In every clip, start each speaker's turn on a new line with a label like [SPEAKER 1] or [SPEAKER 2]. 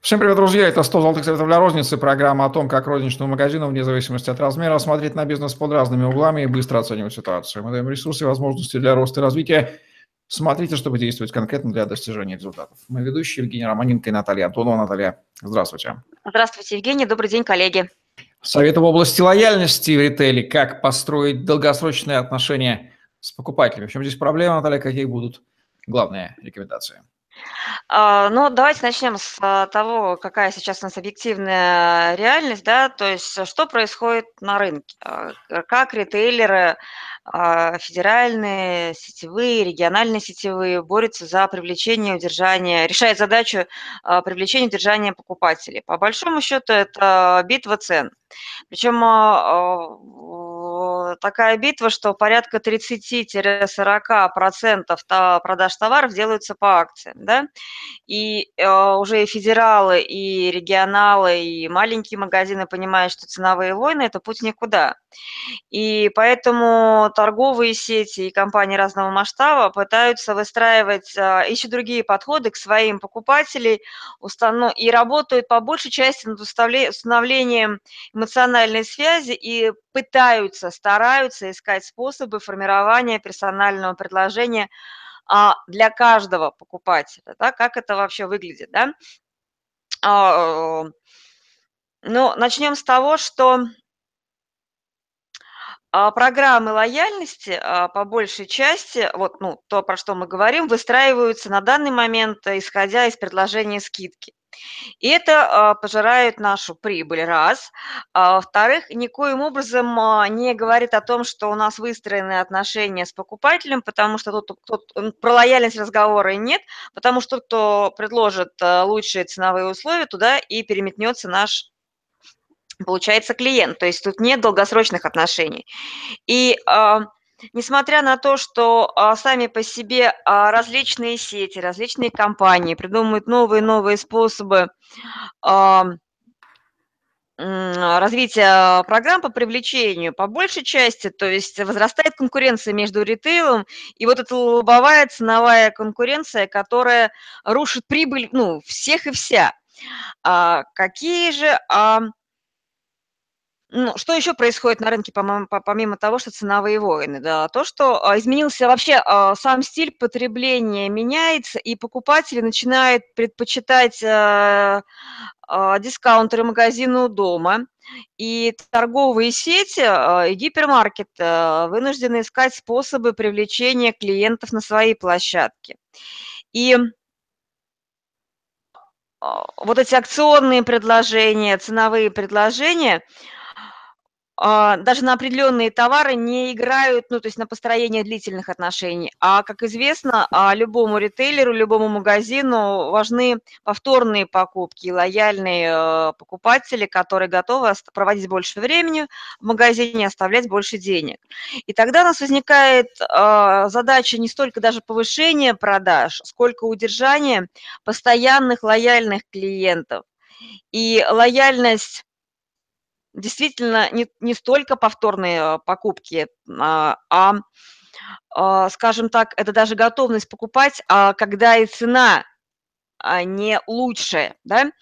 [SPEAKER 1] Всем привет, друзья! Это 100 золотых советов для розницы. Программа о том, как розничному магазину, вне зависимости от размера, смотреть на бизнес под разными углами и быстро оценивать ситуацию. Мы даем ресурсы и возможности для роста и развития. Смотрите, чтобы действовать конкретно для достижения результатов. Мы ведущие Евгений Романенко и Наталья Антонова. Наталья, здравствуйте.
[SPEAKER 2] Здравствуйте, Евгений. Добрый день, коллеги.
[SPEAKER 1] Советы в области лояльности в ритейле. Как построить долгосрочные отношения с покупателями. В чем здесь проблема, Наталья? Какие будут главные рекомендации?
[SPEAKER 2] А, ну, давайте начнем с а, того, какая сейчас у нас объективная реальность, да, то есть что происходит на рынке, а, как ритейлеры федеральные, сетевые, региональные сетевые борются за привлечение удержание, решают задачу привлечения удержания покупателей. По большому счету это битва цен. Причем такая битва, что порядка 30-40% продаж товаров делаются по акциям, да, и э, уже и федералы, и регионалы, и маленькие магазины понимают, что ценовые войны – это путь никуда. И поэтому торговые сети и компании разного масштаба пытаются выстраивать еще другие подходы к своим покупателям установ... и работают по большей части над установлением эмоциональной связи и пытаются, стараются искать способы формирования персонального предложения а, для каждого покупателя. Да? Как это вообще выглядит? Да? А, ну, начнем с того, что а программы лояльности, по большей части, вот, ну, то, про что мы говорим, выстраиваются на данный момент, исходя из предложения скидки. И это а, пожирает нашу прибыль, раз. А, во-вторых, никоим образом не говорит о том, что у нас выстроены отношения с покупателем, потому что тут, тут про лояльность разговора нет, потому что тот, кто предложит лучшие ценовые условия, туда и переметнется наш получается клиент, то есть тут нет долгосрочных отношений. И а, несмотря на то, что а, сами по себе а, различные сети, различные компании придумывают новые-новые способы развития программ по привлечению, по большей части, то есть возрастает конкуренция между ритейлом, и вот эта лобовая ценовая конкуренция, которая рушит прибыль ну, всех и вся. А, какие же а, ну, что еще происходит на рынке, помимо того, что ценовые войны? Да, то, что а, изменился вообще а, сам стиль потребления меняется, и покупатели начинают предпочитать а, дискаунтеры магазины у дома, и торговые сети и гипермаркеты вынуждены искать способы привлечения клиентов на свои площадки. И вот эти акционные предложения, ценовые предложения – даже на определенные товары не играют, ну, то есть на построение длительных отношений. А, как известно, а, любому ритейлеру, любому магазину важны повторные покупки, лояльные э, покупатели, которые готовы проводить больше времени в магазине, оставлять больше денег. И тогда у нас возникает а, задача не столько даже повышения продаж, сколько удержания постоянных лояльных клиентов. И лояльность действительно не, не столько повторные э, покупки, а, а, а, скажем так, это даже готовность покупать, а когда и цена а, не лучше, да,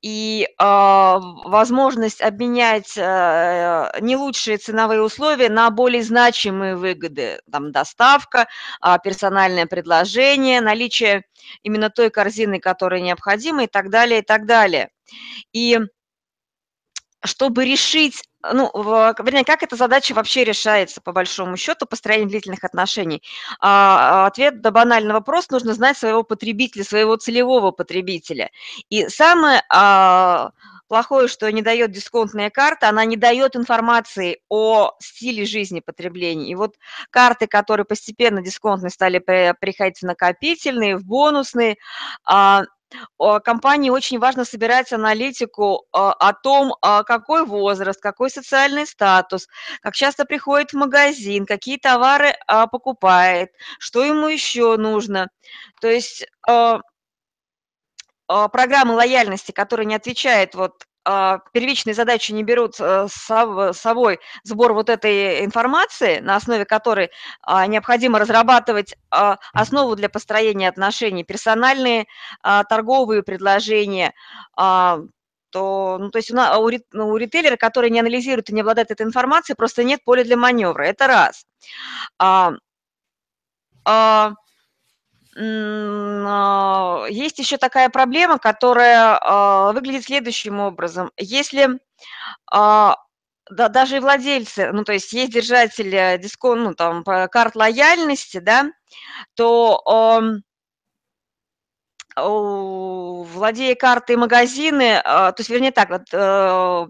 [SPEAKER 2] и э, возможность обменять э, не лучшие ценовые условия на более значимые выгоды, там доставка, э, персональное предложение, наличие именно той корзины, которая необходима и так далее, и так далее. И чтобы решить, ну, вернее, как эта задача вообще решается, по большому счету, построение длительных отношений? А, ответ да банальный вопрос, нужно знать своего потребителя, своего целевого потребителя. И самое а, плохое, что не дает дисконтная карта, она не дает информации о стиле жизни потребления. И вот карты, которые постепенно дисконтные стали приходить в накопительные, в бонусные, а, компании очень важно собирать аналитику а, о том, а, какой возраст, какой социальный статус, как часто приходит в магазин, какие товары а, покупает, что ему еще нужно. То есть программы лояльности, которые не отвечают вот а, первичной задачей не берут э, с собой сбор вот этой информации, на основе которой а, необходимо разрабатывать а, основу для построения отношений, персональные торговые предложения, то, ну, то есть у, у, ну, у ритейлера, который не анализирует и не обладает этой информацией, просто нет поля для маневра. Это раз. Есть еще такая проблема, которая а, выглядит следующим образом. Если а, да, даже и владельцы, ну, то есть есть держатель дисконт, ну, там, карт лояльности, да, то владея картой магазины, а, то есть, вернее так, вот, э,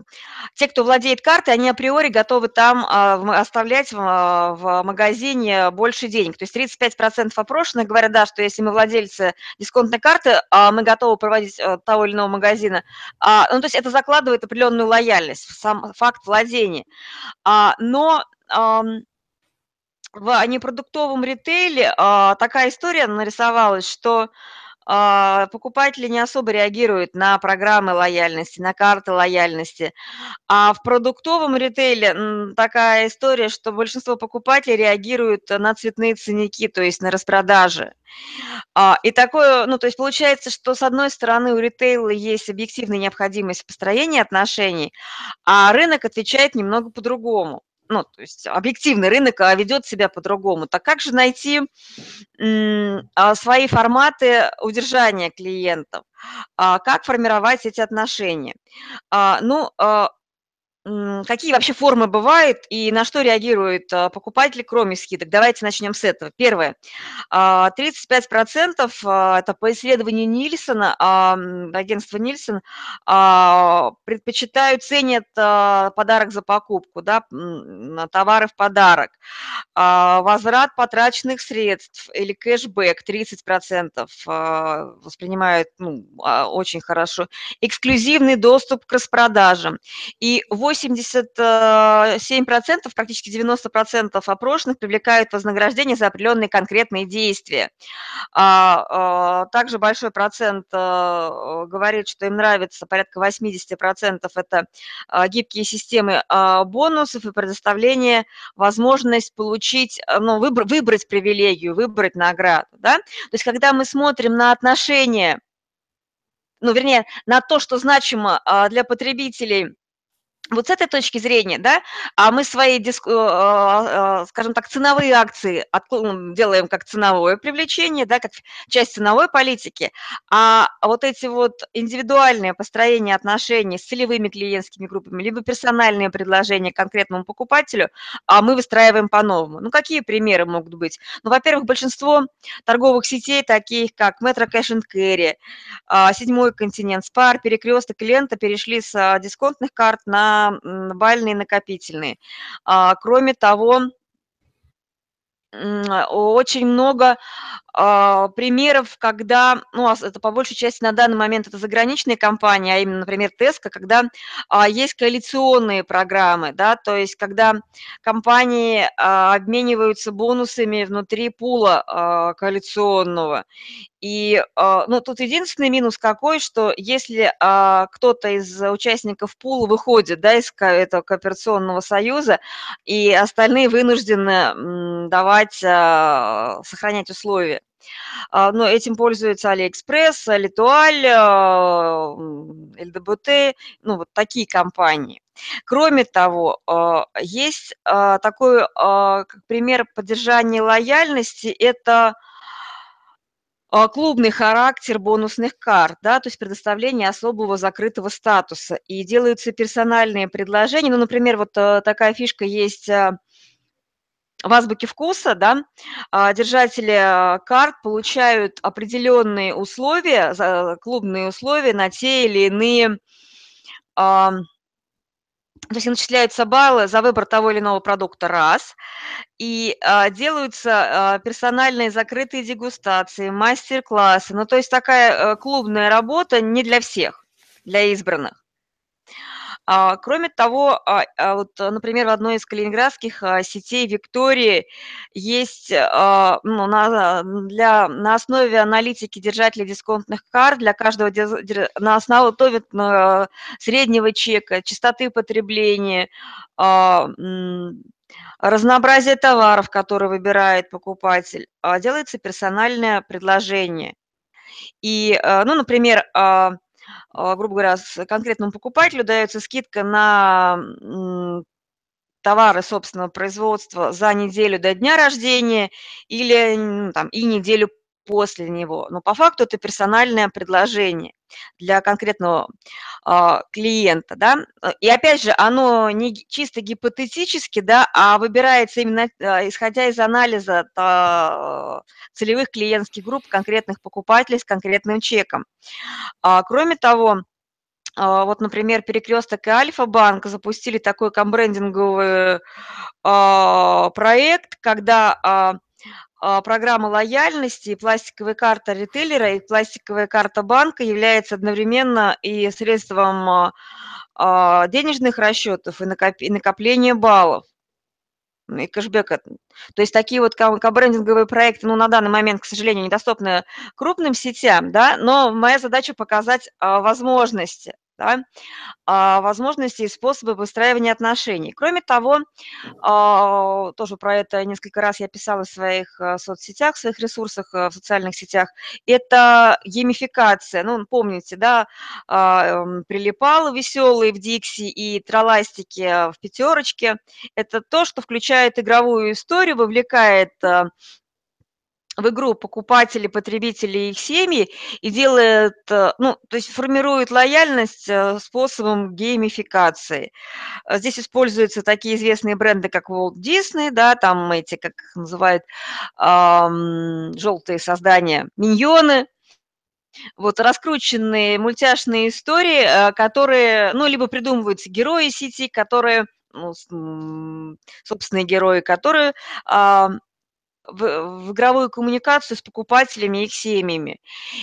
[SPEAKER 2] те, кто владеет картой, они априори готовы там а, оставлять в, в магазине больше денег. То есть 35% опрошенных говорят, да, что если мы владельцы дисконтной карты, а мы готовы проводить э, того или иного магазина. Ну, то есть это закладывает определенную лояльность, сам факт владения. Но в непродуктовом ритейле такая история нарисовалась, что а, покупатели не особо реагируют на программы лояльности, на карты лояльности. А в продуктовом ритейле такая история, что большинство покупателей реагируют на цветные ценники, то есть на распродажи. А, и такое, ну, то есть получается, что с одной стороны у ритейла есть объективная необходимость построения отношений, а рынок отвечает немного по-другому ну, то есть объективный рынок а, ведет себя по-другому. Так как же найти а, свои форматы удержания клиентов? А, как формировать эти отношения? Ну, Какие вообще формы бывают и на что реагируют а, покупатели, кроме скидок? Давайте начнем с этого. Первое. 35% а, а, это по исследованию Нильсона, агентства Нильсон, предпочитают, ценят подарок за покупку, да, товары в подарок. Возврат потраченных средств или кэшбэк 30% воспринимают ну, очень хорошо. Эксклюзивный доступ к распродажам. И 8 87%, практически 90% опрошенных привлекают вознаграждение за определенные конкретные действия. А, а, также большой процент э, говорит, что им нравится, порядка 80% это гибкие системы бонусов и предоставление возможность получить, э, ну, выбрать, выбрать привилегию, выбрать награду. Да? То есть когда мы смотрим на отношения ну, вернее, на то, что значимо для потребителей вот с этой точки зрения, да, а мы свои, диск, а, а, скажем так, ценовые акции делаем как ценовое привлечение, да, как часть ценовой политики, а вот эти вот индивидуальные построения отношений с целевыми клиентскими группами, либо персональные предложения конкретному покупателю, а мы выстраиваем по-новому. Ну, какие примеры могут быть? Ну, во-первых, большинство торговых сетей, таких как Metro Cash and Carry, Седьмой континент, Спар, Перекресток, Лента, перешли с дисконтных карт на бальные накопительные. А, кроме того, очень много примеров, когда, ну, это по большей части на данный момент это заграничные компании, а именно, например, Теска, когда а, есть коалиционные программы, да, то есть когда компании а, обмениваются бонусами внутри пула а, коалиционного, и, а, ну, тут единственный минус какой, что если а, кто-то из участников пула выходит, да, из этого кооперационного союза, и остальные вынуждены давать, а, сохранять условия. Но этим пользуются Алиэкспресс, Л'Этуаль, ЛДБТ, ну, вот такие компании. Кроме того, есть такой пример поддержания лояльности, это а, клубный характер бонусных карт, да, то есть предоставление особого закрытого статуса. И делаются персональные предложения. Ну, например, вот такая фишка есть а, в азбуке вкуса, да, а, держатели карт получают определенные условия, клубные условия на те или иные то есть начисляются баллы за выбор того или иного продукта раз, и а, делаются а, персональные закрытые дегустации, мастер-классы. Ну, то есть такая а, клубная работа не для всех, для избранных. А, кроме того, а, а вот, например, в одной из калининградских сетей Виктории есть ну, на, для, на основе аналитики держателей дисконтных карт для каждого на основе среднего чека, частоты потребления, разнообразие товаров, которые выбирает покупатель, делается персональное предложение. И, ну, например, грубо говоря, конкретному покупателю дается скидка на товары собственного производства за неделю до дня рождения или ну, там, и неделю после него. Но по факту это персональное предложение для конкретного э, клиента, да. И опять же, оно не чисто гипотетически, да, а выбирается именно э, исходя из анализа э, целевых клиентских групп конкретных покупателей с конкретным чеком. А, кроме того, вот, например, Перекресток и Альфа-банк запустили такой комбрендинговый э, проект, когда программа лояльности, пластиковая карта ритейлера и пластиковая карта банка является одновременно и средством а, а, денежных расчетов и накопления баллов и кэшбэка. То есть такие вот кабрендинговые проекты, ну, на данный момент, к сожалению, недоступны крупным сетям, да, но моя задача показать возможности да, а, возможности и способы выстраивания отношений. Кроме того, а, тоже про это несколько раз я писала в своих а, соцсетях, в своих ресурсах, в социальных сетях, это геймификация. Ну, помните, да, прилипал веселый в Дикси и троластики в пятерочке. Это то, что включает игровую историю, вовлекает в игру покупатели, потребители и их семьи и делает, э, ну, то есть формирует лояльность э, способом геймификации. Э, здесь используются такие известные бренды, как Walt Disney, да, там эти, как их называют, эм, желтые создания, миньоны, вот раскрученные мультяшные истории, которые, ну, либо придумываются герои сети, которые, ну, собственные герои, которые в, в игровую коммуникацию с покупателями и их семьями.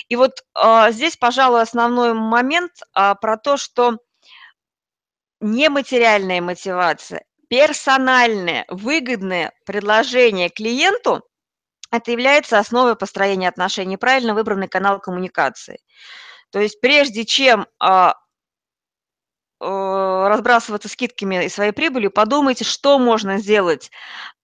[SPEAKER 2] И вот а, здесь, пожалуй, основной момент а, про то, что нематериальная мотивация, персональное, выгодное предложение клиенту – это является основой построения отношений, правильно выбранный канал коммуникации. То есть прежде чем а, э, разбрасываться скидками и своей прибылью, подумайте, что можно сделать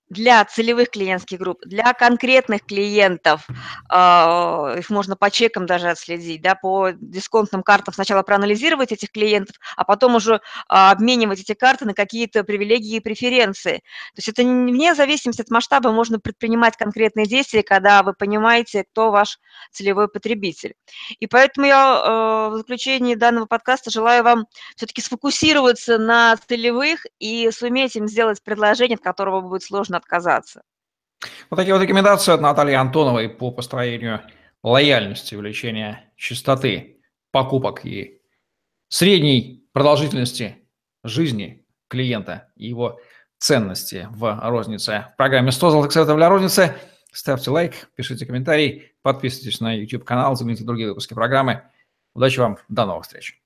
[SPEAKER 2] для целевых клиентских групп, для конкретных клиентов, а, их можно по чекам даже отследить, да, по дисконтным картам сначала проанализировать этих клиентов, а потом уже а, обменивать эти карты на какие-то привилегии и преференции. То есть это вне зависимости от масштаба можно предпринимать конкретные действия, когда вы понимаете, кто ваш целевой потребитель. И поэтому я а, в заключении данного подкаста желаю вам все-таки сфокусироваться на целевых и суметь им сделать предложение, от которого будет сложно отказаться.
[SPEAKER 1] Вот такие вот рекомендации от Натальи Антоновой по построению лояльности, увеличения частоты покупок и средней продолжительности жизни клиента и его ценности в рознице. В программе 100 золотых советов для розницы. Ставьте лайк, пишите комментарий, подписывайтесь на YouTube-канал, загляните другие выпуски программы. Удачи вам, до новых встреч.